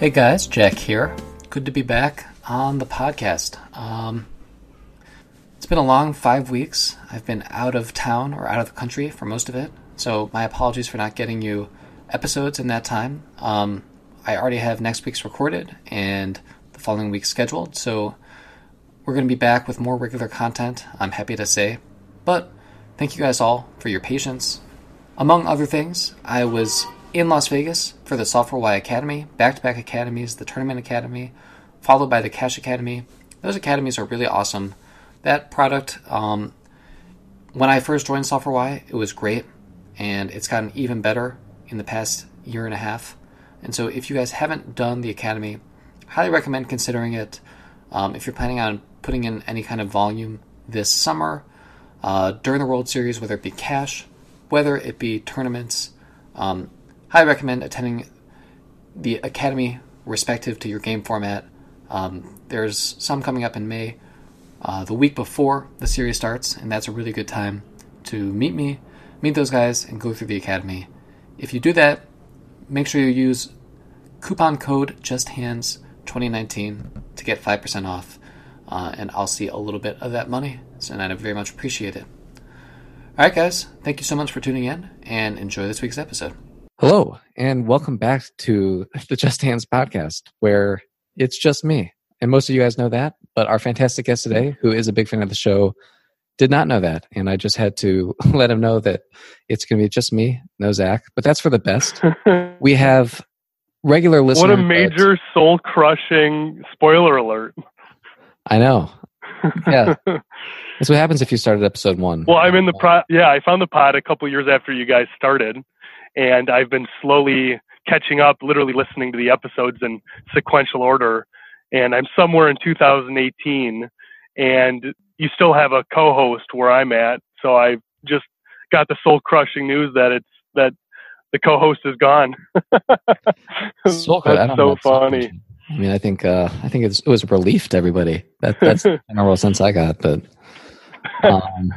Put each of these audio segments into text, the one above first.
Hey guys, Jack here. Good to be back on the podcast. Um, it's been a long five weeks. I've been out of town or out of the country for most of it, so my apologies for not getting you episodes in that time. Um, I already have next week's recorded and the following week scheduled, so we're going to be back with more regular content, I'm happy to say. But thank you guys all for your patience. Among other things, I was in Las Vegas for the Solve For Why Academy, back to back academies, the Tournament Academy, followed by the Cash Academy. Those academies are really awesome. That product, um, when I first joined Solve For Why, it was great, and it's gotten even better in the past year and a half. And so, if you guys haven't done the Academy, highly recommend considering it. Um, if you're planning on putting in any kind of volume this summer, uh, during the World Series, whether it be cash, whether it be tournaments, um, highly recommend attending the Academy respective to your game format. Um, there's some coming up in May, uh, the week before the series starts, and that's a really good time to meet me, meet those guys, and go through the Academy. If you do that, make sure you use coupon code JustHands2019 to get 5% off, uh, and I'll see a little bit of that money, and I'd very much appreciate it. All right, guys, thank you so much for tuning in, and enjoy this week's episode. Hello, and welcome back to the Just Hands podcast, where it's just me. And most of you guys know that, but our fantastic guest today, who is a big fan of the show, did not know that. And I just had to let him know that it's going to be just me, no Zach. But that's for the best. we have regular listeners. What a major soul crushing spoiler alert. I know. Yeah. That's what happens if you started episode one. Well, I'm in the uh, pro. Yeah, I found the pod a couple years after you guys started, and I've been slowly catching up, literally listening to the episodes in sequential order. And I'm somewhere in 2018, and you still have a co-host where I'm at. So I just got the soul-crushing news that it's that the co-host is gone. That's so funny. I mean, I think uh, I think it was a relief to everybody. That, that's the general sense I got. But um,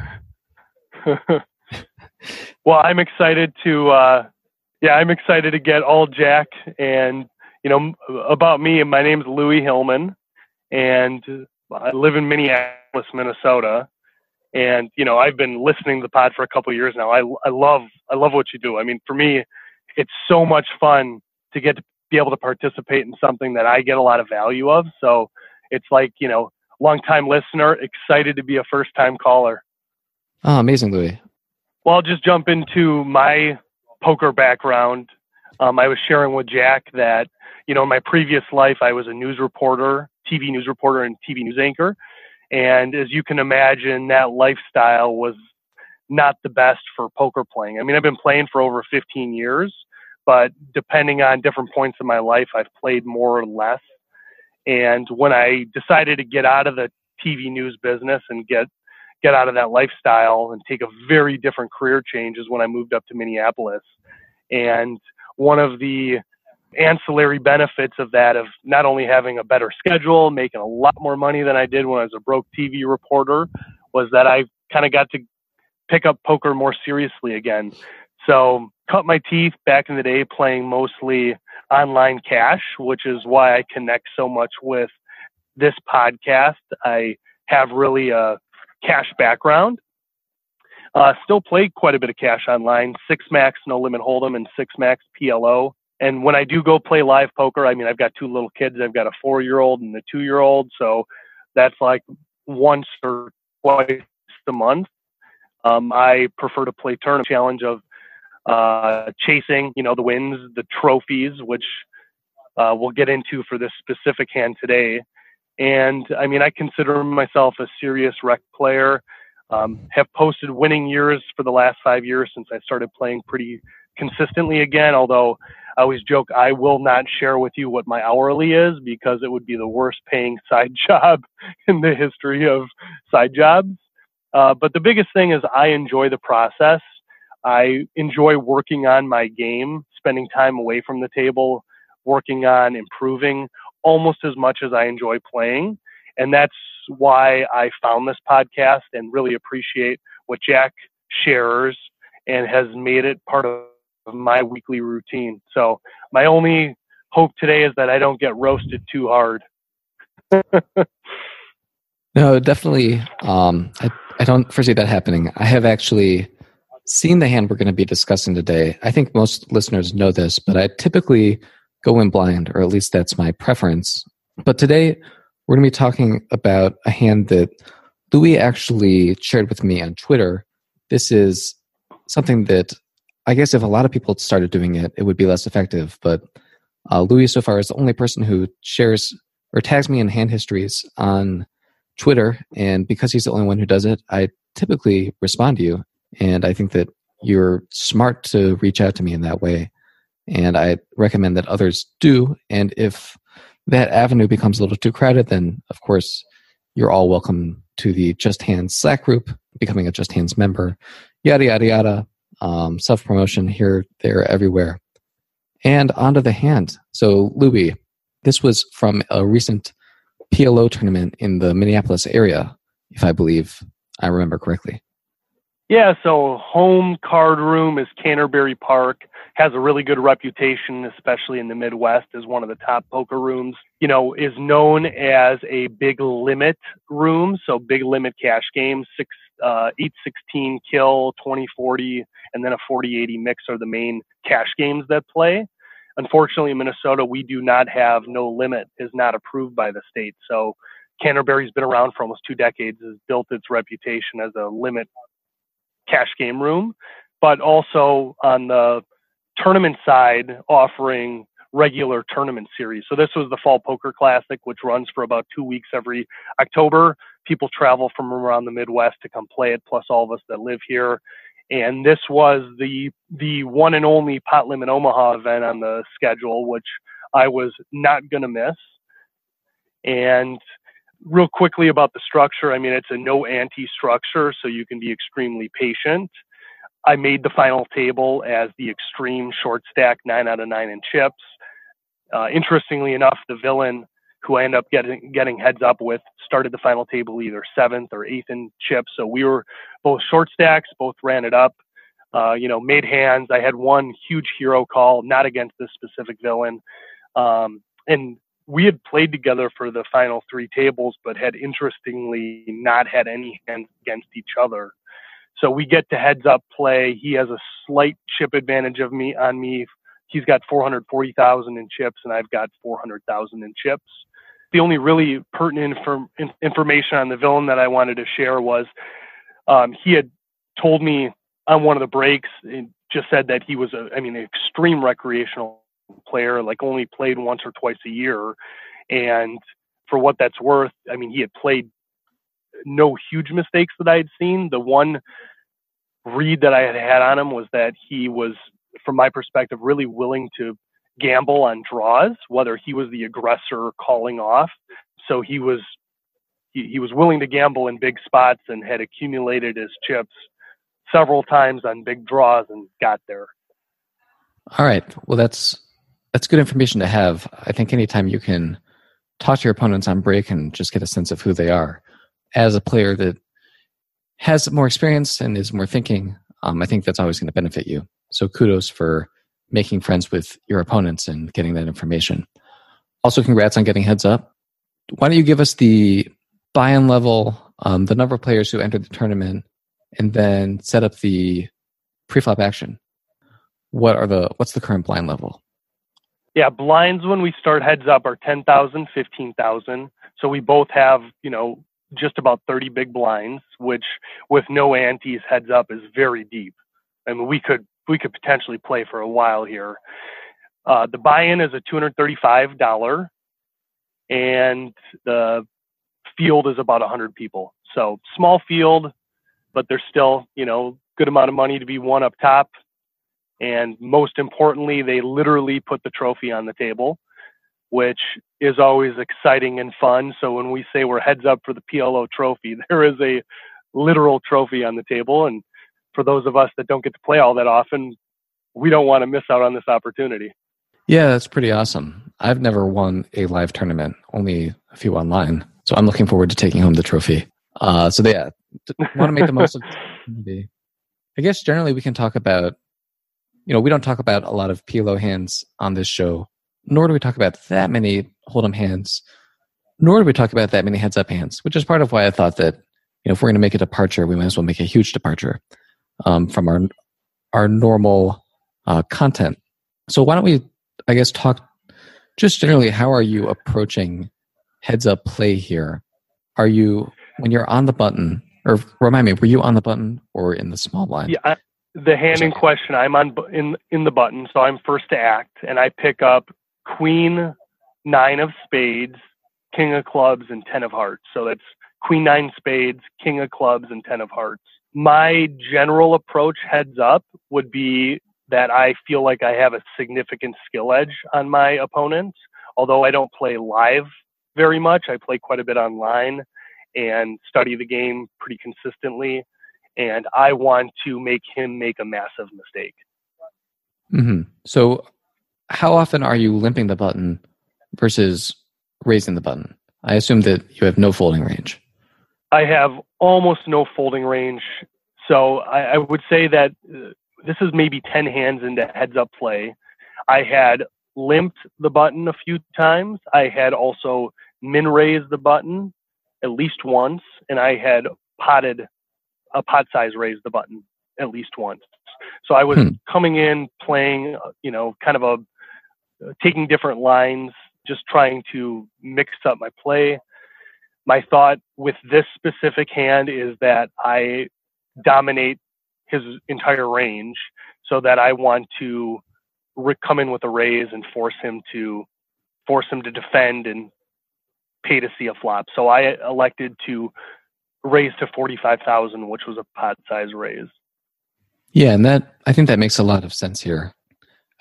well, I'm excited to. Uh, yeah, I'm excited to get all Jack and you know about me. My name's Louis Hillman, and I live in Minneapolis, Minnesota. And you know, I've been listening to the pod for a couple of years now. I I love I love what you do. I mean, for me, it's so much fun to get to be able to participate in something that I get a lot of value of. So it's like you know, long time listener, excited to be a first time caller. Oh, amazing, Louis. Well, I'll just jump into my poker background. Um, I was sharing with Jack that, you know, in my previous life, I was a news reporter, TV news reporter, and TV news anchor. And as you can imagine, that lifestyle was not the best for poker playing. I mean, I've been playing for over 15 years, but depending on different points in my life, I've played more or less. And when I decided to get out of the TV news business and get get out of that lifestyle and take a very different career change is when I moved up to Minneapolis. And one of the ancillary benefits of that of not only having a better schedule, making a lot more money than I did when I was a broke TV reporter, was that I kind of got to pick up poker more seriously again. So cut my teeth back in the day playing mostly online cash, which is why I connect so much with this podcast. I have really a cash background. Uh, still play quite a bit of cash online, six max no limit hold'em and six max PLO. And when I do go play live poker, I mean I've got two little kids. I've got a four year old and a two year old, so that's like once or twice a month. Um, I prefer to play tournament challenge of uh, chasing, you know, the wins, the trophies, which uh, we'll get into for this specific hand today. And I mean, I consider myself a serious rec player. Um, have posted winning years for the last five years since I started playing pretty consistently again. Although I always joke I will not share with you what my hourly is because it would be the worst paying side job in the history of side jobs. Uh, but the biggest thing is I enjoy the process. I enjoy working on my game, spending time away from the table, working on improving almost as much as I enjoy playing. And that's why I found this podcast and really appreciate what Jack shares and has made it part of my weekly routine. So my only hope today is that I don't get roasted too hard. no, definitely. Um, I, I don't foresee that happening. I have actually seen the hand we're going to be discussing today. I think most listeners know this, but I typically go in blind, or at least that's my preference. But today we're going to be talking about a hand that Louis actually shared with me on Twitter. This is something that I guess if a lot of people started doing it, it would be less effective. But uh, Louis so far is the only person who shares or tags me in hand histories on Twitter, and because he's the only one who does it, I typically respond to you. And I think that you're smart to reach out to me in that way. And I recommend that others do. And if that avenue becomes a little too crowded, then of course you're all welcome to the Just Hands Slack group, becoming a Just Hands member, yada, yada, yada. Um, Self promotion here, there, everywhere. And onto the hand. So, Louis, this was from a recent PLO tournament in the Minneapolis area, if I believe I remember correctly. Yeah, so home card room is Canterbury Park. Has a really good reputation, especially in the Midwest, as one of the top poker rooms. You know, is known as a big limit room, so big limit cash games, six, uh, eight sixteen kill, twenty forty, and then a forty eighty mix are the main cash games that play. Unfortunately, in Minnesota, we do not have no limit is not approved by the state. So Canterbury's been around for almost two decades, has built its reputation as a limit cash game room, but also on the tournament side offering regular tournament series. So this was the Fall Poker Classic, which runs for about two weeks every October. People travel from around the Midwest to come play it, plus all of us that live here. And this was the the one and only Pot Limit Omaha event on the schedule, which I was not going to miss. And real quickly about the structure, I mean, it's a no ante structure, so you can be extremely patient. I made the final table as the extreme short stack, nine out of nine in chips. Uh, interestingly enough, the villain who I ended up getting getting heads up with started the final table either seventh or eighth in chips. So we were both short stacks, both ran it up. Uh, you know, made hands. I had one huge hero call, not against this specific villain. Um, and we had played together for the final three tables, but had interestingly not had any hands against each other. So we get to heads up play. He has a slight chip advantage of me on me. He's got 440,000 in chips, and I've got 400,000 in chips. The only really pertinent inform- information on the villain that I wanted to share was um, he had told me on one of the breaks, and just said that he was a, I mean, an extreme recreational player, like only played once or twice a year. And for what that's worth, I mean, he had played no huge mistakes that I had seen. The one read that I had had on him was that he was, from my perspective, really willing to gamble on draws, whether he was the aggressor calling off. So he was he, he was willing to gamble in big spots and had accumulated his chips several times on big draws and got there. All right. Well, that's that's good information to have. I think anytime you can talk to your opponents on break and just get a sense of who they are as a player that has more experience and is more thinking, um, I think that's always going to benefit you. So kudos for making friends with your opponents and getting that information. Also, congrats on getting heads up. Why don't you give us the buy-in level, um, the number of players who entered the tournament, and then set up the pre-flop action? What are the what's the current blind level? Yeah, blinds when we start heads up are 10,000, 15,000. So we both have, you know, just about 30 big blinds, which with no antes heads up is very deep. I mean, we could we could potentially play for a while here. Uh, the buy-in is a $235, and the field is about 100 people. So small field, but there's still, you know, good amount of money to be won up top. And most importantly, they literally put the trophy on the table, which is always exciting and fun. So when we say we're heads up for the PLO trophy, there is a literal trophy on the table. And for those of us that don't get to play all that often, we don't want to miss out on this opportunity. Yeah, that's pretty awesome. I've never won a live tournament, only a few online. So I'm looking forward to taking home the trophy. Uh, so yeah, want to make the most of it. I guess generally we can talk about you know, we don't talk about a lot of PLO hands on this show, nor do we talk about that many hold'em hands, nor do we talk about that many heads up hands, which is part of why I thought that you know if we're going to make a departure, we might as well make a huge departure um, from our our normal uh, content. So why don't we, I guess, talk just generally? How are you approaching heads up play here? Are you when you're on the button, or remind me, were you on the button or in the small blind? Yeah, I, the hand in question. I'm on in in the button, so I'm first to act, and I pick up Queen Nine of Spades, King of Clubs, and Ten of Hearts. So that's Queen Nine Spades, King of Clubs, and Ten of Hearts. My general approach, heads up, would be that I feel like I have a significant skill edge on my opponents. Although I don't play live very much, I play quite a bit online and study the game pretty consistently. And I want to make him make a massive mistake. Mm-hmm. So, how often are you limping the button versus raising the button? I assume that you have no folding range. I have almost no folding range. So, I, I would say that uh, this is maybe 10 hands into heads up play. I had limped the button a few times. I had also min raised the button at least once, and I had potted a pot size raise the button at least once. So I was hmm. coming in playing, you know, kind of a taking different lines, just trying to mix up my play. My thought with this specific hand is that I dominate his entire range, so that I want to come in with a raise and force him to force him to defend and pay to see a flop. So I elected to raise to 45,000, which was a pot size raise. Yeah, and that I think that makes a lot of sense here.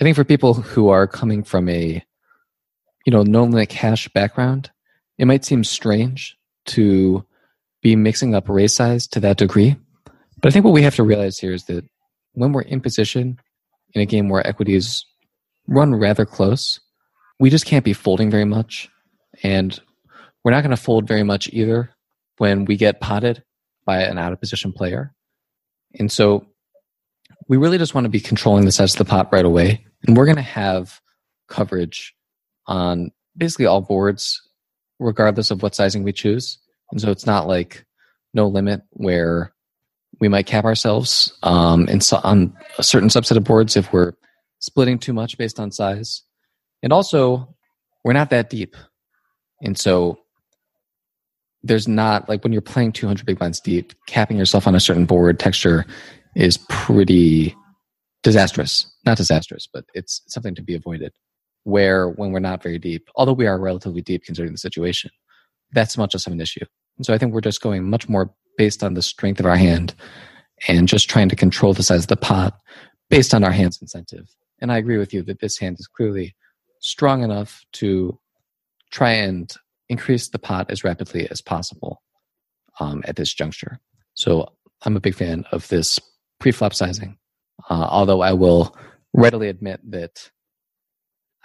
I think for people who are coming from a you know no limit cash background, it might seem strange to be mixing up raise size to that degree. But I think what we have to realize here is that when we're in position in a game where equities run rather close, we just can't be folding very much. And we're not going to fold very much either when we get potted by an out of position player. And so we really just want to be controlling the size of the pot right away. And we're going to have coverage on basically all boards, regardless of what sizing we choose. And so it's not like no limit where we might cap ourselves um, in, on a certain subset of boards if we're splitting too much based on size. And also, we're not that deep. And so there's not like when you're playing 200 big blinds deep, capping yourself on a certain board texture is pretty disastrous. Not disastrous, but it's something to be avoided. Where when we're not very deep, although we are relatively deep considering the situation, that's much less of an issue. And so I think we're just going much more based on the strength of our hand and just trying to control the size of the pot based on our hand's incentive. And I agree with you that this hand is clearly strong enough to try and increase the pot as rapidly as possible um, at this juncture. So I'm a big fan of this pre-flop sizing, uh, although I will readily admit that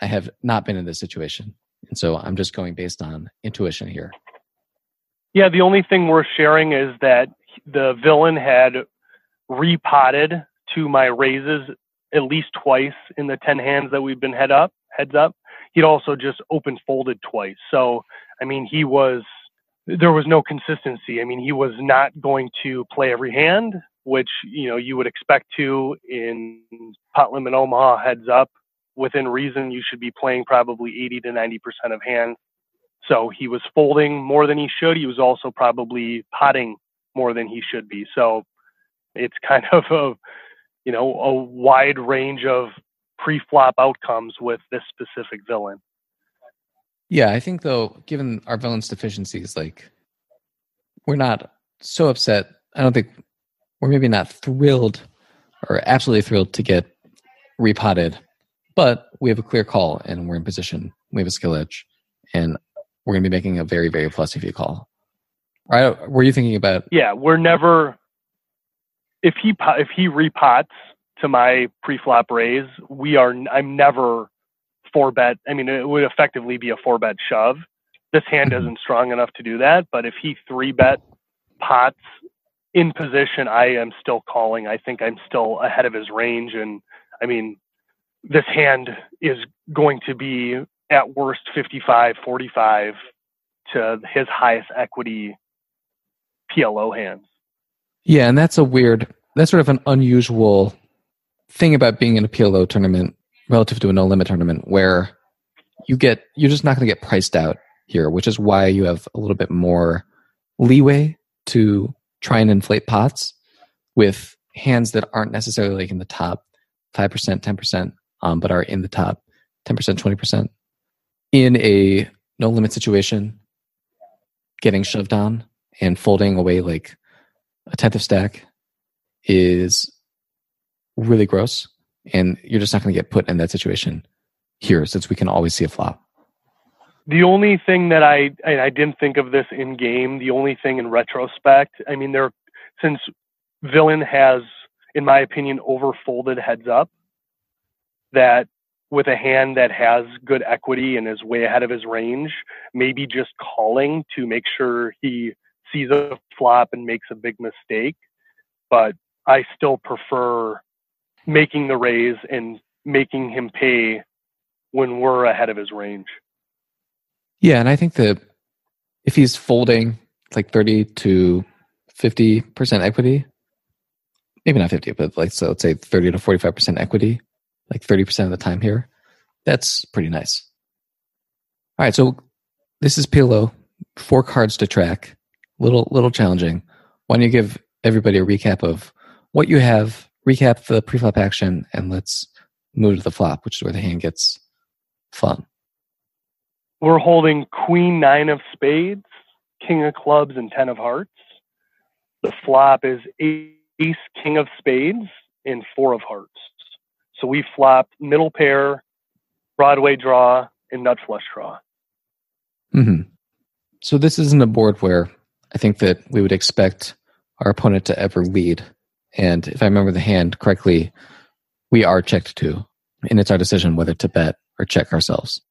I have not been in this situation. And so I'm just going based on intuition here. Yeah, the only thing worth sharing is that the villain had repotted to my raises at least twice in the 10 hands that we've been head up, heads up. He'd also just open folded twice. So I mean, he was there was no consistency. I mean, he was not going to play every hand, which you know you would expect to in pot limit Omaha. Heads up, within reason, you should be playing probably 80 to 90 percent of hands. So he was folding more than he should. He was also probably potting more than he should be. So it's kind of a you know a wide range of pre-flop outcomes with this specific villain. Yeah, I think though, given our villain's deficiencies, like we're not so upset. I don't think we're maybe not thrilled or absolutely thrilled to get repotted, but we have a clear call and we're in position. We have a skill edge, and we're going to be making a very, very plus if you call. Right? Were you thinking about? Yeah, we're never. If he if he repots to my pre-flop raise, we are. I'm never four bet. I mean, it would effectively be a four bet shove. This hand mm-hmm. isn't strong enough to do that, but if he three bet pots in position, I am still calling. I think I'm still ahead of his range, and I mean, this hand is going to be at worst 55 45 to his highest equity PLO hands. Yeah, and that's a weird, that's sort of an unusual thing about being in a PLO tournament relative to a no limit tournament where you get, you're just not going to get priced out here, which is why you have a little bit more leeway to try and inflate pots with hands that aren't necessarily like in the top 5%, 10%, um, but are in the top 10%, 20%. In a no limit situation, getting shoved on and folding away like a tenth of stack is really gross. And you're just not going to get put in that situation here since we can always see a flop. The only thing that I I didn't think of this in game. The only thing in retrospect, I mean, there since villain has, in my opinion, overfolded heads up. That with a hand that has good equity and is way ahead of his range, maybe just calling to make sure he sees a flop and makes a big mistake. But I still prefer making the raise and making him pay when we're ahead of his range. Yeah, and I think that if he's folding like 30 to 50% equity, maybe not 50, but like, so let's say 30 to 45% equity, like 30% of the time here, that's pretty nice. All right, so this is PLO, four cards to track, little little challenging. Why don't you give everybody a recap of what you have, recap the preflop action, and let's move to the flop, which is where the hand gets fun. We're holding Queen Nine of Spades, King of Clubs, and Ten of Hearts. The flop is Ace King of Spades and Four of Hearts. So we flopped middle pair, Broadway draw, and nut flush draw. Mm-hmm. So this isn't a board where I think that we would expect our opponent to ever lead. And if I remember the hand correctly, we are checked too. And it's our decision whether to bet or check ourselves.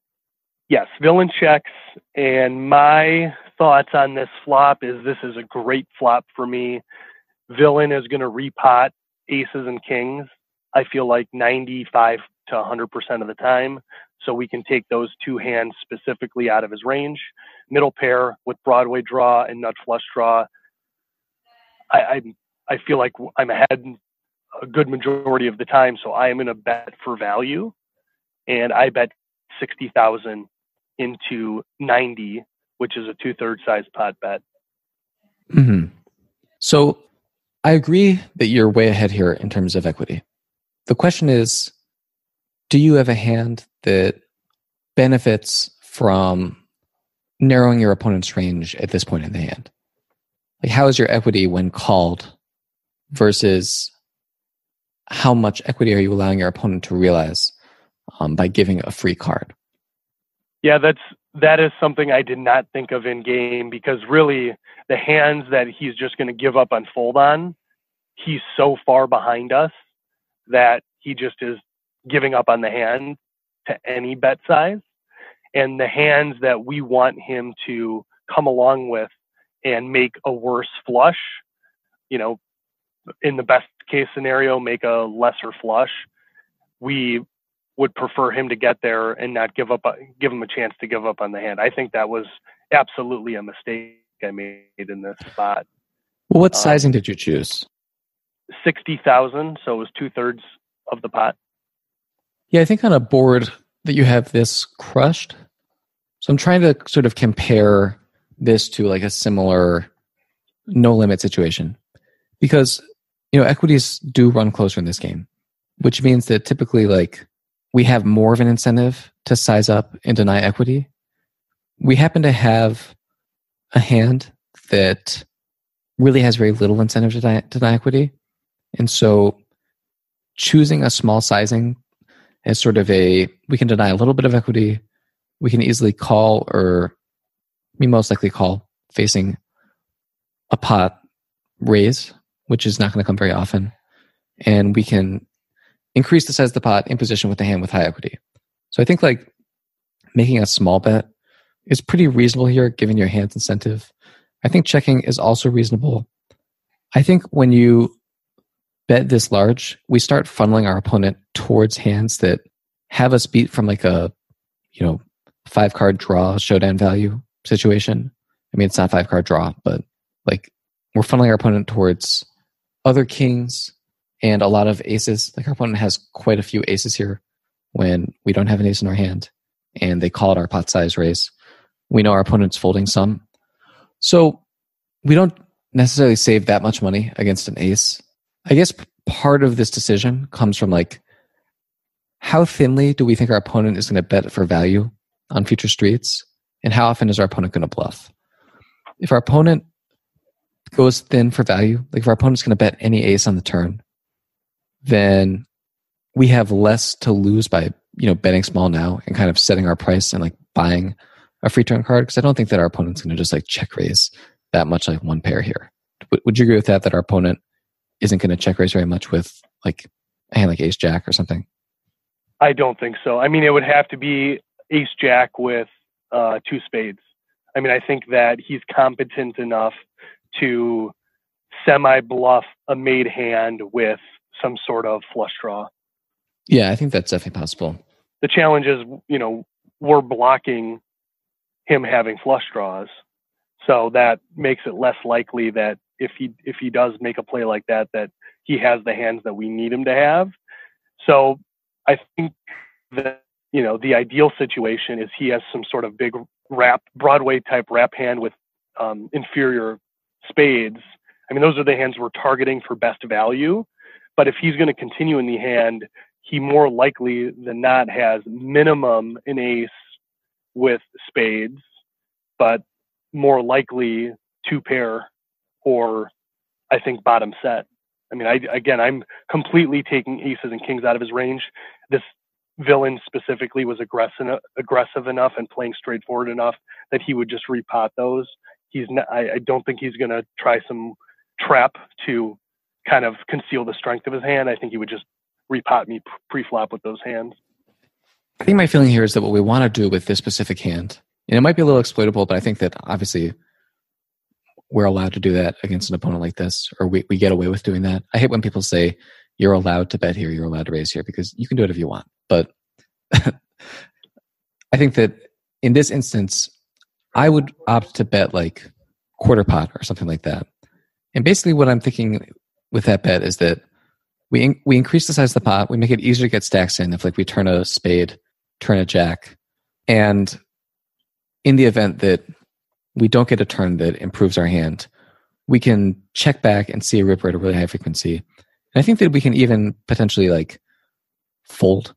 Yes, villain checks. And my thoughts on this flop is this is a great flop for me. Villain is going to repot aces and kings. I feel like 95 to 100% of the time. So we can take those two hands specifically out of his range. Middle pair with Broadway draw and nut flush draw. I, I, I feel like I'm ahead a good majority of the time. So I am in a bet for value. And I bet 60,000 into 90, which is a two thirds size pot bet. Mm-hmm. So I agree that you're way ahead here in terms of equity. The question is do you have a hand that benefits from narrowing your opponent's range at this point in the hand? Like, how is your equity when called versus how much equity are you allowing your opponent to realize um, by giving a free card? Yeah, that's that is something I did not think of in game because really the hands that he's just going to give up on fold on, he's so far behind us that he just is giving up on the hand to any bet size. And the hands that we want him to come along with and make a worse flush, you know, in the best case scenario, make a lesser flush. We would prefer him to get there and not give up, give him a chance to give up on the hand. I think that was absolutely a mistake I made in this spot. Well, what um, sizing um, did you choose? Sixty thousand, so it was two thirds of the pot. Yeah, I think on a board that you have this crushed. So I'm trying to sort of compare this to like a similar no limit situation because you know equities do run closer in this game, which means that typically like we have more of an incentive to size up and deny equity. We happen to have a hand that really has very little incentive to deny, deny equity. And so choosing a small sizing as sort of a we can deny a little bit of equity we can easily call or we most likely call facing a pot raise which is not going to come very often. And we can increase the size of the pot in position with the hand with high equity. So i think like making a small bet is pretty reasonable here given your hand's incentive. I think checking is also reasonable. I think when you bet this large, we start funneling our opponent towards hands that have us beat from like a you know five card draw showdown value situation. I mean, it's not five card draw, but like we're funneling our opponent towards other kings and a lot of aces. Like our opponent has quite a few aces here when we don't have an ace in our hand, and they call it our pot size raise. We know our opponent's folding some, so we don't necessarily save that much money against an ace. I guess part of this decision comes from like how thinly do we think our opponent is going to bet for value on future streets, and how often is our opponent going to bluff? If our opponent goes thin for value, like if our opponent's going to bet any ace on the turn, then we have less to lose by you know betting small now and kind of setting our price and like buying a free turn card because I don't think that our opponent's going to just like check raise that much like one pair here. Would, would you agree with that? That our opponent isn't going to check raise very much with like a hand like Ace Jack or something? I don't think so. I mean, it would have to be Ace Jack with uh, two spades. I mean, I think that he's competent enough to semi bluff a made hand with some sort of flush draw. Yeah, I think that's definitely possible. The challenge is, you know, we're blocking him having flush draws. So that makes it less likely that if he if he does make a play like that that he has the hands that we need him to have. So I think that you know the ideal situation is he has some sort of big wrap Broadway type wrap hand with um, inferior spades. I mean those are the hands we're targeting for best value. But if he's going to continue in the hand, he more likely than not has minimum an ace with spades, but more likely two pair or I think bottom set. I mean, I, again, I'm completely taking aces and kings out of his range. This villain specifically was aggressive aggressive enough and playing straightforward enough that he would just repot those. He's not, I, I don't think he's going to try some trap to kind of conceal the strength of his hand. I think he would just repot me pre-flop with those hands. I think my feeling here is that what we want to do with this specific hand, and it might be a little exploitable, but I think that obviously we're allowed to do that against an opponent like this, or we, we get away with doing that. I hate when people say you're allowed to bet here, you're allowed to raise here, because you can do it if you want. But I think that in this instance, I would opt to bet like quarter pot or something like that. And basically, what I'm thinking with that bet is that we in, we increase the size of the pot. We make it easier to get stacks in if like we turn a spade, turn a jack, and in the event that we don't get a turn that improves our hand, we can check back and see a ripper at a really high frequency. And I think that we can even potentially like fold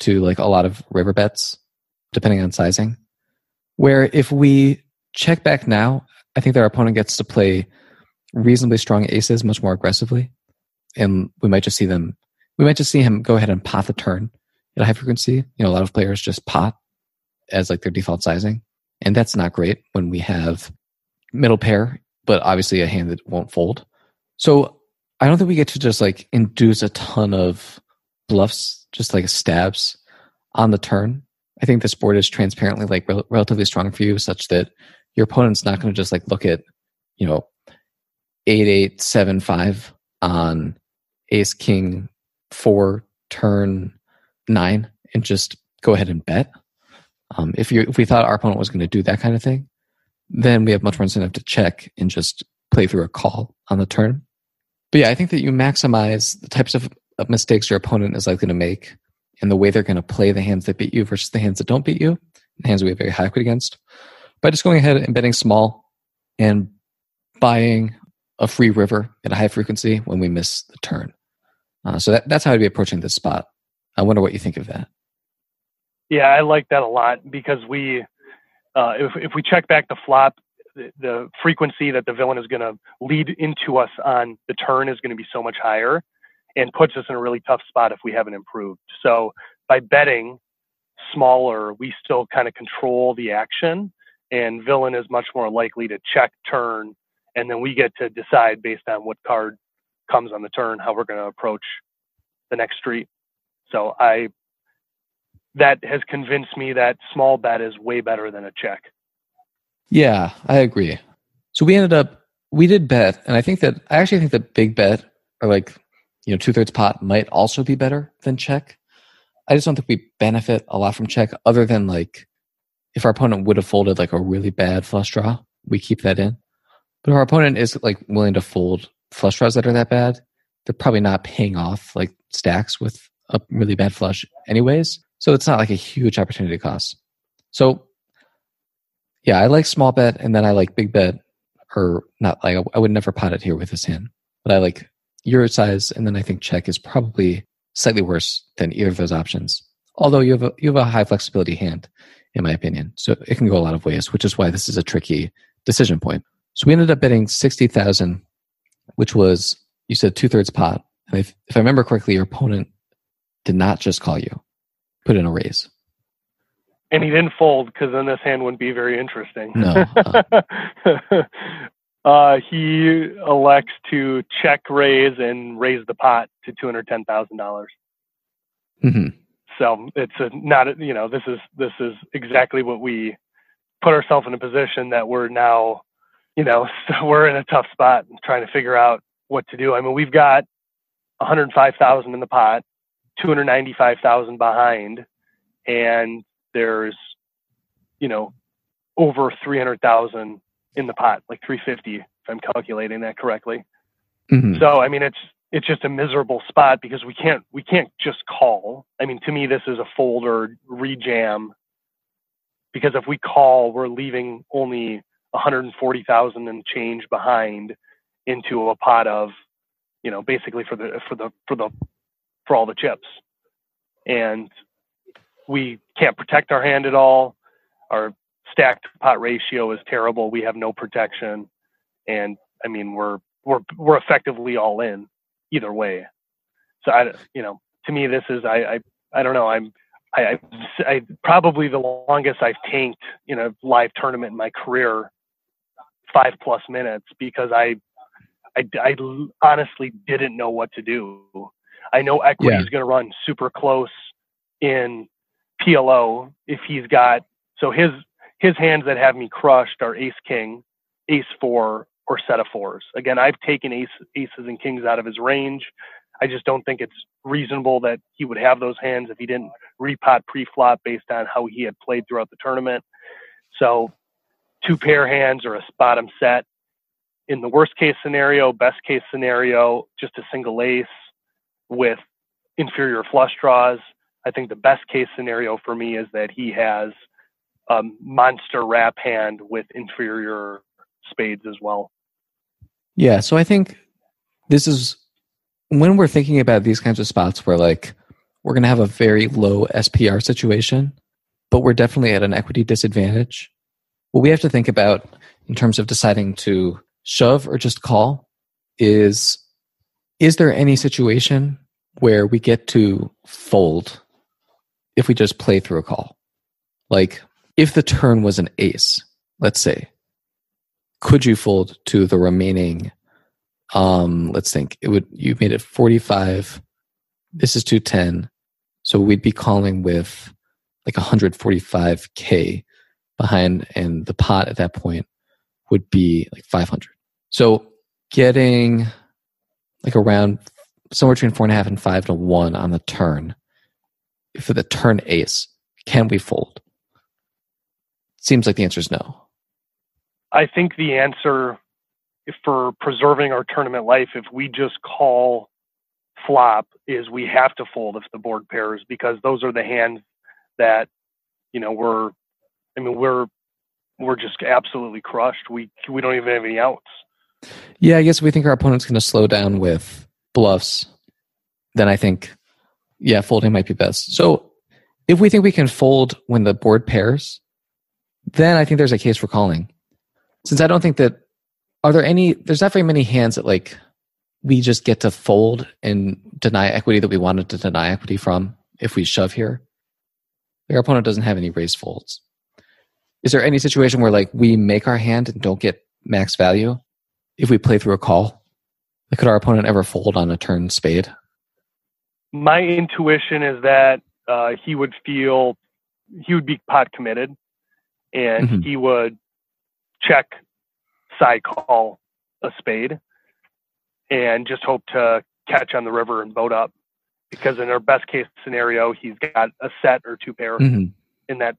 to like a lot of river bets, depending on sizing. Where if we check back now, I think our opponent gets to play reasonably strong aces much more aggressively. And we might just see them, we might just see him go ahead and pot the turn at a high frequency. You know, a lot of players just pot as like their default sizing. And that's not great when we have middle pair, but obviously a hand that won't fold. So I don't think we get to just like induce a ton of bluffs, just like stabs on the turn. I think this board is transparently like rel- relatively strong for you, such that your opponent's not going to just like look at, you know, eight eight seven five on ace king four turn nine and just go ahead and bet. Um, if you if we thought our opponent was going to do that kind of thing, then we have much more incentive to check and just play through a call on the turn. But yeah, I think that you maximize the types of mistakes your opponent is likely to make and the way they're going to play the hands that beat you versus the hands that don't beat you, the hands we have very high equity against, by just going ahead and betting small and buying a free river at a high frequency when we miss the turn. Uh, so that, that's how I'd be approaching this spot. I wonder what you think of that. Yeah, I like that a lot because we, uh, if if we check back the flop, the, the frequency that the villain is going to lead into us on the turn is going to be so much higher, and puts us in a really tough spot if we haven't improved. So by betting smaller, we still kind of control the action, and villain is much more likely to check turn and then we get to decide based on what card comes on the turn how we're going to approach the next street. So I that has convinced me that small bet is way better than a check. Yeah, I agree. So we ended up we did bet, and I think that I actually think that big bet or like you know two thirds pot might also be better than check. I just don't think we benefit a lot from check other than like if our opponent would have folded like a really bad flush draw, we keep that in. But if our opponent is like willing to fold flush draws that are that bad, they're probably not paying off like stacks with a really bad flush anyways. So it's not like a huge opportunity cost. So yeah, I like small bet and then I like big bet or not like I would never pot it here with this hand. But I like euro size and then I think check is probably slightly worse than either of those options. Although you have a you have a high flexibility hand, in my opinion. So it can go a lot of ways, which is why this is a tricky decision point. So we ended up betting sixty thousand, which was you said two thirds pot. And if, if I remember correctly, your opponent did not just call you, put in a raise. And he didn't fold because then this hand wouldn't be very interesting. No. Uh, uh, he elects to check raise and raise the pot to two hundred ten thousand dollars. hmm So it's a, not a- you know this is this is exactly what we put ourselves in a position that we're now you know we're in a tough spot trying to figure out what to do. I mean we've got one hundred five thousand in the pot, two hundred ninety five thousand behind, and there's you know over three hundred thousand in the pot, like three fifty if I'm calculating that correctly. hmm So I mean, it's it's just a miserable spot because we can't we can't just call. I mean, to me, this is a fold or rejam because if we call, we're leaving only 140,000 and change behind into a pot of, you know, basically for the for the for the for all the chips, and we can't protect our hand at all. Our stacked pot ratio is terrible. We have no protection, and I mean, we're we're we're effectively all in either way. So I, you know, to me, this is I I, I don't know. I'm I, I, I probably the longest I've tanked in a live tournament in my career, five plus minutes because I I, I honestly didn't know what to do. I know equity Yeah. is going to run super close in PLO if he's got so his his hands that have me crushed are ace king, ace four, or set of fours. Again, I've taken ace, aces and kings out of his range. I just don't think it's reasonable that he would have those hands if he didn't repot pre-flop based on how he had played throughout the tournament. So, two pair hands or a bottom set. In the worst case scenario, best case scenario, just a single ace with inferior flush draws. I think the best case scenario for me is that he has a monster wrap hand with inferior spades as well. Yeah, so I think this is when we're thinking about these kinds of spots where like we're going to have a very low SPR situation, but we're definitely at an equity disadvantage. What we have to think about in terms of deciding to shove or just call is is there any situation where we get to fold if we just play through a call? Like if the turn was an ace, let's say, could you fold to the remaining um let's think it would you made it 45 this is 210 so we'd be calling with like 145k behind and the pot at that point would be like 500 so getting like around somewhere between four and a half and five to one on the turn for the turn ace can we fold seems like the answer is no I think the answer if for preserving our tournament life, if we just call flop, is we have to fold if the board pairs because those are the hands that you know we're. I mean, we're we're just absolutely crushed. We we don't even have any outs. Yeah, I guess we think our opponent's going to slow down with bluffs, then I think, yeah, folding might be best. So if we think we can fold when the board pairs, then I think there's a case for calling. Since I don't think that, are there any, there's not very many hands that like we just get to fold and deny equity that we wanted to deny equity from if we shove here. Our opponent doesn't have any raise folds. Is there any situation where like we make our hand and don't get max value if we play through a call? Like, could our opponent ever fold on a turn spade? My intuition is that uh, he would feel he would be pot committed, and Mhm. he would check side call a spade, and just hope to catch on the river and boat up. because in our best case scenario, he's got a set or two pair Mhm. in that.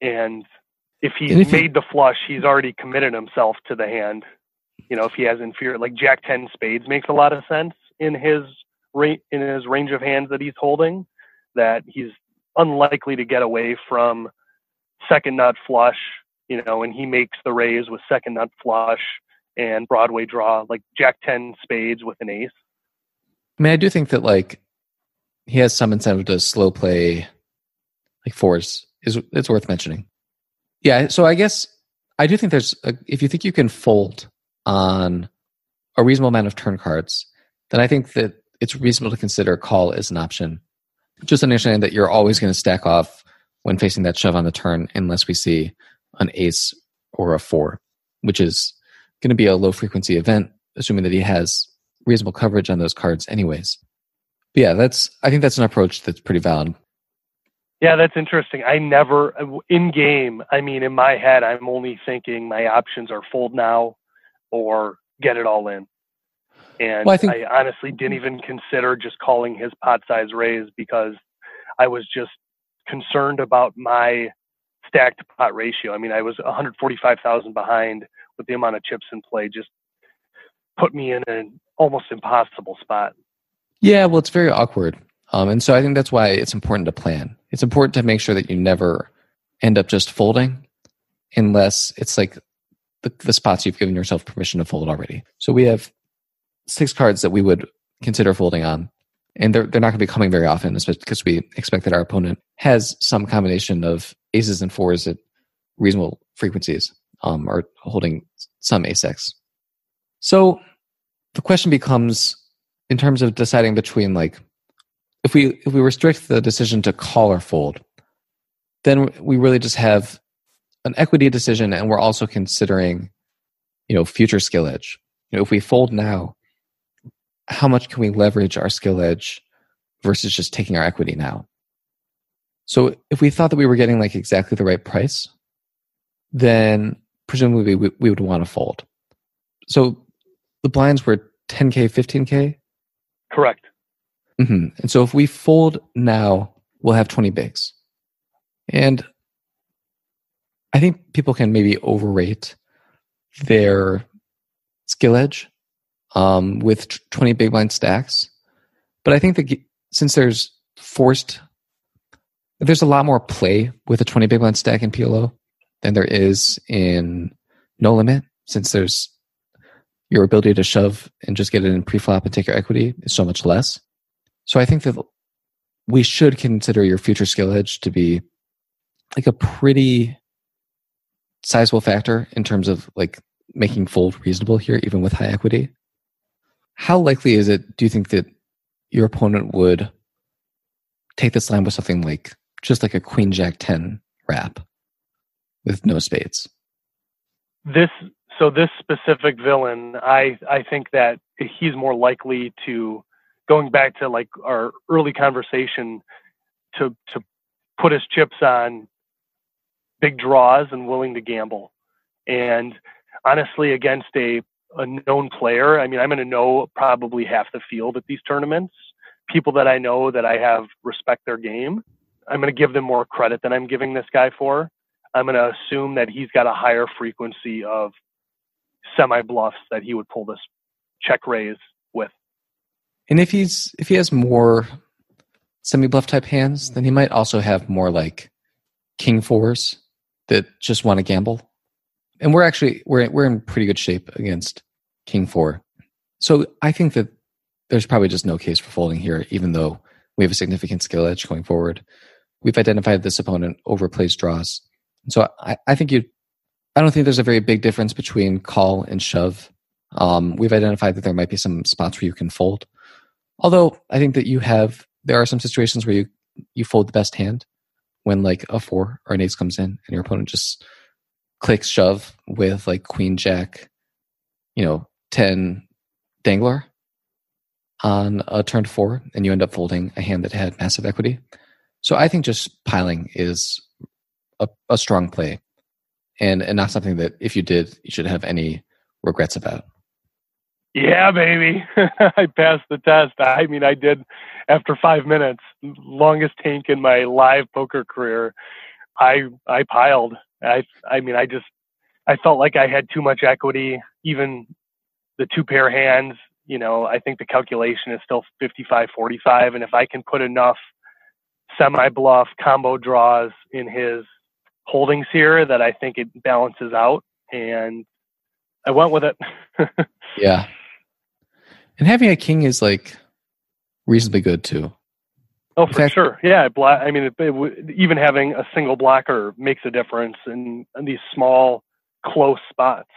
And if he's And if he- made the flush, he's already committed himself to the hand. You know, if he has inferior, like Jack ten spades makes a lot of sense in his rate in his range of hands that he's holding. That he's unlikely to get away from second nut flush. You know, and he makes the raise with second nut flush and Broadway draw, like Jack ten spades with an ace. I mean, I do think that like he has some incentive to slow play like fours is it's worth mentioning. Yeah, so I guess I do think there's a, if you think you can fold on a reasonable amount of turn cards, then I think that it's reasonable to consider call as an option. Just understanding that you're always going to stack off when facing that shove on the turn unless we see an ace or a four, which is going to be a low frequency event, assuming that he has reasonable coverage on those cards anyways. But yeah, that's I think that's an approach that's pretty valid. Yeah, that's interesting. I never in game. I mean, in my head, I'm only thinking my options are fold now or get it all in. And Well, I think- I honestly didn't even consider just calling his pot size raise because I was just concerned about my stacked pot ratio. I mean, I was 145,000 behind with the amount of chips in play. Just put me in an almost impossible spot. Yeah, well, it's very awkward. Um, and so I think that's why it's important to plan. It's important to make sure that you never end up just folding unless it's like the, the spots you've given yourself permission to fold already. So we have six cards that we would consider folding on. And they're, they're not going to be coming very often, especially because we expect that our opponent has some combination of aces and fours at reasonable frequencies um, or holding some ace X. So the question becomes in terms of deciding between like if we if we restrict the decision to call or fold then we really just have an equity decision and we're also considering you know future skill edge you know if we fold now how much can we leverage our skill edge versus just taking our equity now so if we thought that we were getting like exactly the right price then presumably we, we would want to fold so the blinds were 10k 15k Correct. hmm And so if we fold now, we'll have 20 bigs. And I think people can maybe overrate their skill edge um, with 20 big blind stacks. But I think that since there's forced, there's a lot more play with a 20 big blind stack in PLO than there is in no limit, since there's your ability to shove and just get it in pre-flop and take your equity is so much less. So I think that we should consider your future skill edge to be like a pretty sizable factor in terms of like making fold reasonable here, even with high equity. How likely is it, do you think that your opponent would take this line with something like just like a queen jack 10 wrap with no spades? this so this specific villain i i think that he's more likely to going back to like our early conversation to to put his chips on big draws and willing to gamble and honestly against a a known player i mean i'm going to know probably half the field at these tournaments people that i know that i have respect their game i'm going to give them more credit than i'm giving this guy for I'm going to assume that he's got a higher frequency of semi bluffs that he would pull this check raise with. And if he's if he has more semi bluff type hands, then he might also have more like king fours that just want to gamble. And we're actually we're we're in pretty good shape against king four. So I think that there's probably just no case for folding here, even though we have a significant skill edge going forward. We've identified this opponent overplays draws. So I, I think you I don't think there's a very big difference between call and shove. Um, we've identified that there might be some spots where you can fold. Although I think that you have there are some situations where you you fold the best hand when like a four or an ace comes in and your opponent just clicks shove with like queen jack, you know, ten dangler on a turn four, and you end up folding a hand that had massive equity. So I think just piling is a, a strong play, and and not something that if you did you should have any regrets about. Yeah, baby. I passed the test. I mean, I did after five minutes, longest tank in my live poker career. I I piled. I I mean, I just I felt like I had too much equity. Even the two pair hands, you know, I think the calculation is still 55 45. And if I can put enough semi bluff combo draws in his holdings here, that I think it balances out. And I went with it. yeah. And having a king is like reasonably good too. Oh, for sure. Yeah, bla- I mean, it, it, even having a single blocker makes a difference in, in these small, close spots.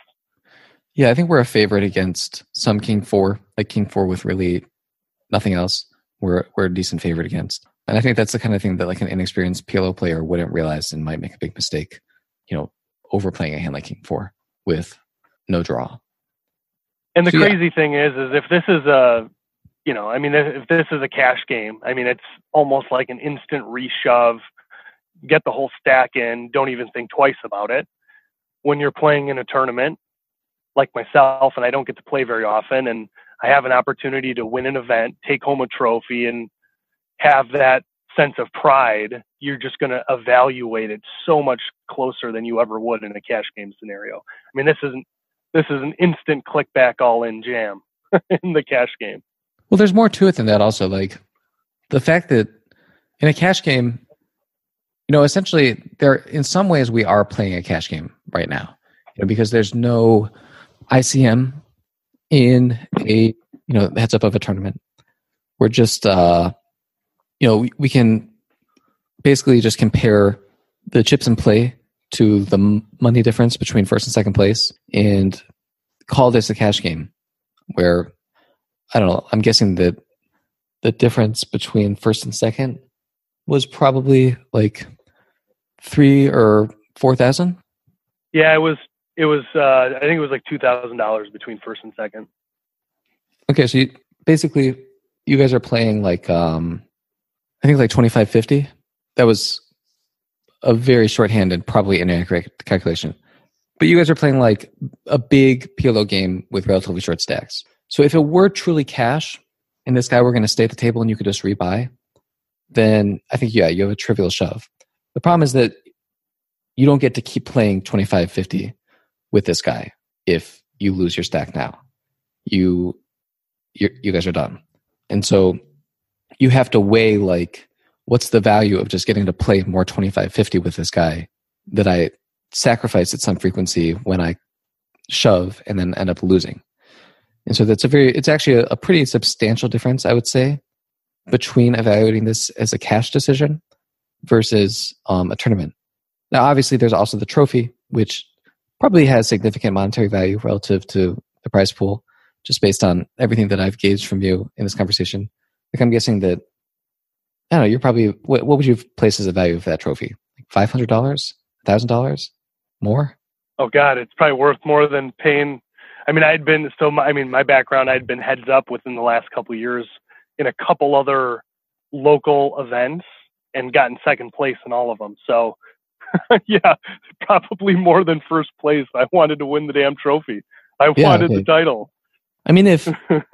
Yeah, I think we're a favorite against some king four, like king four with really nothing else. We're we're a decent favorite against, and I think that's the kind of thing that like an inexperienced PLO player wouldn't realize and might make a big mistake. You know, overplaying a hand like king four with no draw. And the so, crazy yeah. thing is, is if this is a, you know, I mean, if this is a cash game, I mean, it's almost like an instant reshove, get the whole stack in, don't even think twice about it. When you're playing in a tournament, like myself, and I don't get to play very often, and I have an opportunity to win an event, take home a trophy, and have that sense of pride, you're just going to evaluate it so much closer than you ever would in a cash game scenario. I mean, this isn't this is an instant click back all in jam in the cash game. Well, there's more to it than that. Also, like the fact that in a cash game, you know, essentially, there in some ways we are playing a cash game right now, you know, because there's no ICM in a you know heads up of a tournament. We're just uh, you know we, we can basically just compare the chips in play to the money difference between first and second place and call this a cash game where I don't know, I'm guessing that the difference between first and second was probably like three or four thousand. Yeah, it was. It was. Uh, I think it was like two thousand dollars between first and second. Okay, so you, basically, you guys are playing like um, I think like twenty five fifty. That was a very shorthanded, probably inaccurate calculation. But you guys are playing like a big PLO game with relatively short stacks. So if it were truly cash and this guy were going to stay at the table and you could just rebuy, then I think, yeah, you have a trivial shove. The problem is that you don't get to keep playing 25 50 with this guy if you lose your stack now. You, you guys are done. And so you have to weigh like what's the value of just getting to play more 2550 with this guy that I sacrifice at some frequency when I shove and then end up losing. And so that's a very, it's actually a, a pretty substantial difference, I would say, between evaluating this as a cash decision versus um, a tournament. Now, obviously, there's also the trophy, which probably has significant monetary value relative to the prize pool, just based on everything that I've gauged from you in this conversation. Like, I'm guessing that I don't know. You're probably what, what would you place as a value of that trophy? Like five hundred dollars, thousand dollars, more? Oh God, it's probably worth more than paying. I mean, I'd been so. My, I mean, my background, I'd been heads up within the last couple of years in a couple other local events and gotten second place in all of them. So, yeah, probably more than first place. I wanted to win the damn trophy. I yeah, wanted okay. the title. I mean, if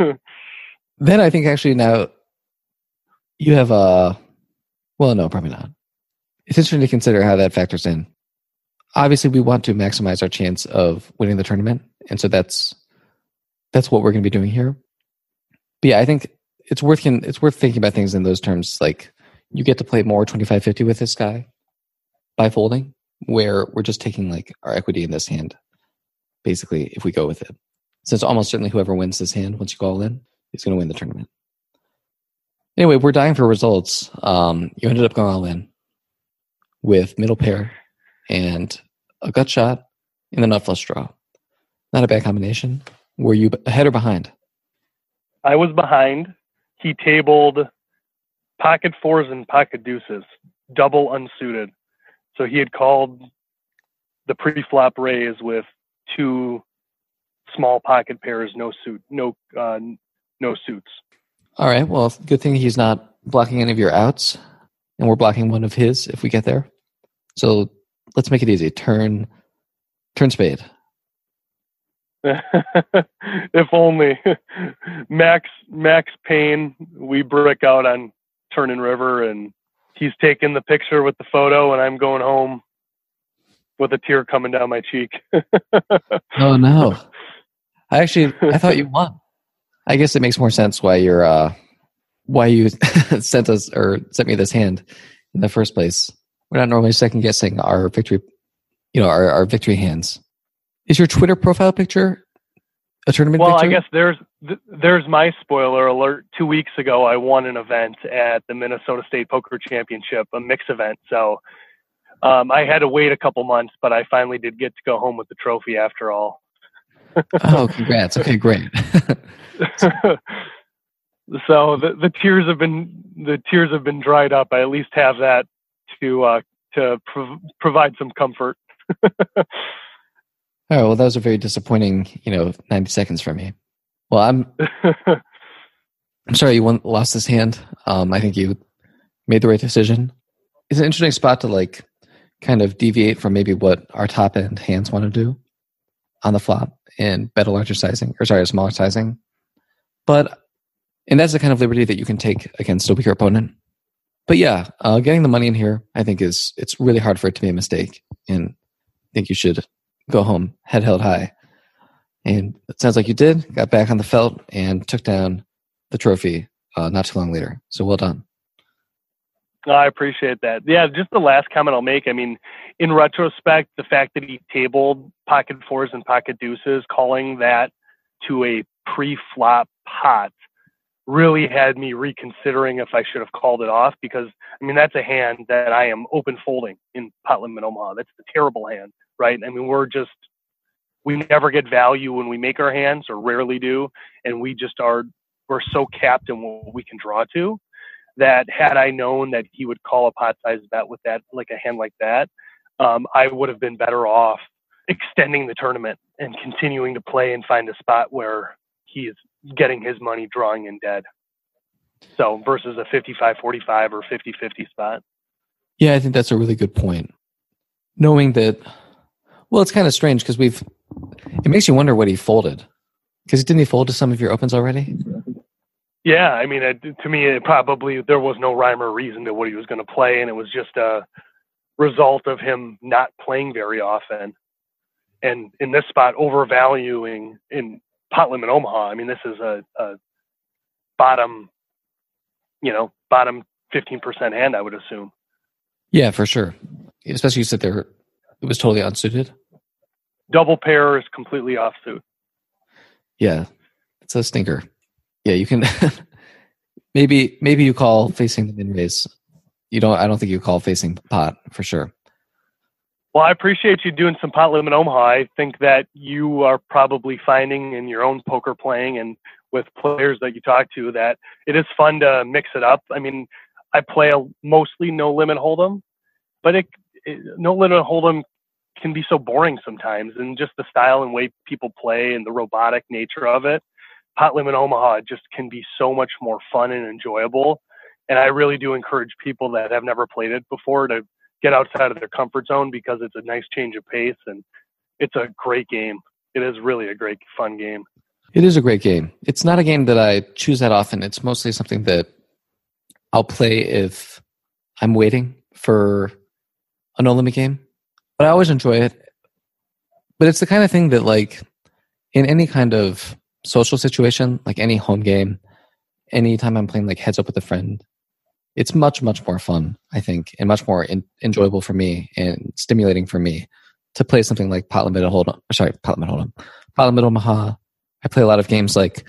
then I think actually now you have a well no probably not it's interesting to consider how that factors in obviously we want to maximize our chance of winning the tournament and so that's that's what we're going to be doing here but yeah i think it's worth it's worth thinking about things in those terms like you get to play more 2550 with this guy by folding where we're just taking like our equity in this hand basically if we go with it since almost certainly whoever wins this hand once you go all in is going to win the tournament Anyway, we're dying for results. Um, you ended up going all in with middle pair and a gut shot in the nut flush draw. Not a bad combination. Were you ahead or behind? I was behind. He tabled pocket fours and pocket deuces, double unsuited. So he had called the pre-flop raise with two small pocket pairs, no suit, no uh, no suits. All right. Well, good thing he's not blocking any of your outs, and we're blocking one of his if we get there. So let's make it easy. Turn, turn spade. if only. Max Max Payne, we brick out on Turning River, and he's taking the picture with the photo, and I'm going home with a tear coming down my cheek. oh no! I actually I thought you won. I guess it makes more sense why you're uh, why you sent us or sent me this hand in the first place. We're not normally second guessing our victory, you know, our, our victory hands. Is your Twitter profile picture a tournament? Well, victory? I guess there's there's my spoiler alert. Two weeks ago, I won an event at the Minnesota State Poker Championship, a mix event. So um, I had to wait a couple months, but I finally did get to go home with the trophy after all. oh, congrats! Okay, great. so the the tears have been the tears have been dried up. I at least have that to uh, to prov- provide some comfort. Oh well, that was a very disappointing, you know, ninety seconds for me. Well, I'm I'm sorry you won, lost this hand. Um, I think you made the right decision. It's an interesting spot to like kind of deviate from maybe what our top end hands want to do on the flop and bet a larger sizing or sorry, a smaller sizing. But and that's the kind of liberty that you can take against a weaker opponent. But yeah, uh, getting the money in here, I think is it's really hard for it to be a mistake, and I think you should go home, head held high. And it sounds like you did, got back on the felt, and took down the trophy uh, not too long later. So well done. I appreciate that. Yeah, just the last comment I'll make. I mean, in retrospect, the fact that he tabled pocket fours and pocket deuces, calling that to a pre-flop pot, really had me reconsidering if I should have called it off because I mean that's a hand that I am open folding in pot limit Omaha. That's a terrible hand right? I mean, we're just we never get value when we make our hands, or rarely do, and we just are we're so capped in what we can draw to that had I known that he would call a pot size bet with that like a hand like that, um, I would have been better off extending the tournament and continuing to play and find a spot where he is getting his money drawing in dead. So versus a 55 45 or 50 50 spot. Yeah, I think that's a really good point. Knowing that well, it's kind of strange because we've. It makes you wonder what he folded. Because didn't he fold to some of your opens already? Yeah, I mean, it, to me, it probably there was no rhyme or reason to what he was going to play, and it was just a result of him not playing very often. And in this spot, overvaluing in pot limit Omaha. I mean, this is a, a bottom, you know, bottom fifteen percent hand, I would assume. Yeah, for sure. Especially you sit there, it was totally unsuited double pair is completely off suit. Yeah, it's a stinker. Yeah, you can maybe maybe you call facing the min raise. You don't. I don't think you call facing pot for sure. Well, I appreciate you doing some pot limit Omaha. I think that you are probably finding in your own poker playing and with players that you talk to that it is fun to mix it up. I mean, I play a mostly no limit hold'em, but it, it no limit hold'em can be so boring sometimes and just the style and way people play and the robotic nature of it pot limit omaha just can be so much more fun and enjoyable and i really do encourage people that have never played it before to get outside of their comfort zone because it's a nice change of pace and it's a great game. It is really a great fun game. It is a great game. It's not a game that i choose that often. It's mostly something that i'll play if i'm waiting for a no game but I always enjoy it. But it's the kind of thing that, like, in any kind of social situation, like any home game, anytime I'm playing like heads up with a friend, it's much much more fun, I think, and much more in, enjoyable for me and stimulating for me to play something like Pot Limit Hold'em. Uh, sorry, Pot Limit Hold'em, Pot Limit Omaha. I play a lot of games like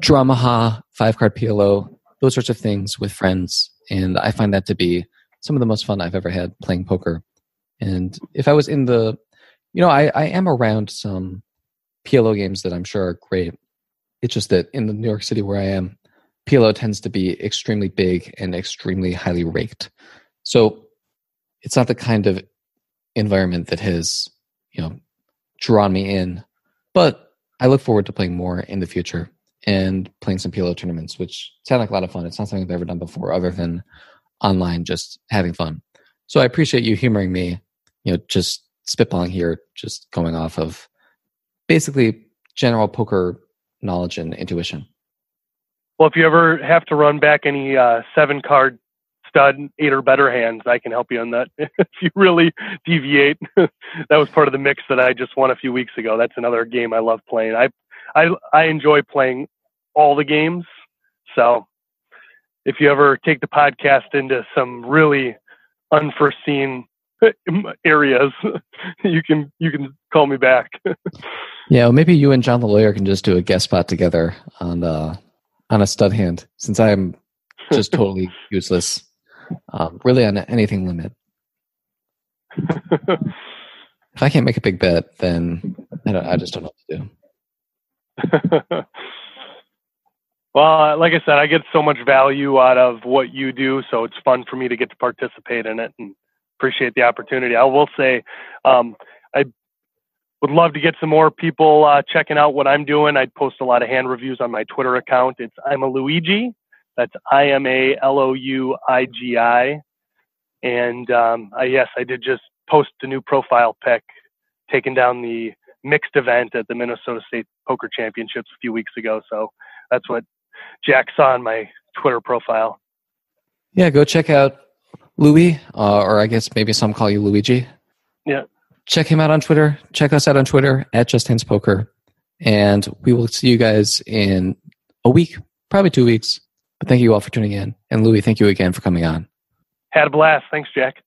Dramaha, Five Card PLO, those sorts of things with friends, and I find that to be some of the most fun I've ever had playing poker. And if I was in the, you know, I, I am around some PLO games that I'm sure are great. It's just that in the New York City where I am, PLO tends to be extremely big and extremely highly raked. So it's not the kind of environment that has, you know, drawn me in. But I look forward to playing more in the future and playing some PLO tournaments, which sound like a lot of fun. It's not something I've ever done before other than online, just having fun. So I appreciate you humoring me you know, just spitballing here, just going off of basically general poker knowledge and intuition. Well, if you ever have to run back any uh, seven card stud eight or better hands, I can help you on that. if you really deviate, that was part of the mix that I just won a few weeks ago. That's another game I love playing. I I I enjoy playing all the games. So if you ever take the podcast into some really unforeseen areas, you can you can call me back. yeah, maybe you and John the lawyer can just do a guest spot together on the on a stud hand, since I'm just totally useless, um, really on anything limit. if I can't make a big bet, then I, I just don't know what to do. well, like I said, I get so much value out of what you do, so it's fun for me to get to participate in it and appreciate the opportunity. I will say, um, I would love to get some more people uh, checking out what I'm doing. I post a lot of hand reviews on my Twitter account. It's I'm a Luigi. That's I M A L O U I G I. And um, I, yes, I did just post a new profile pic, taking down the mixed event at the Minnesota State Poker Championships a few weeks ago. So that's what Jack saw on my Twitter profile. Yeah, go check out Louis, uh, or I guess maybe some call you Luigi. Yeah check him out on Twitter. Check us out on Twitter at Just Hands Poker. And we will see you guys in a week, probably two weeks. But thank you all for tuning in. And Louis, thank you again for coming on. Had a blast. Thanks, Jack.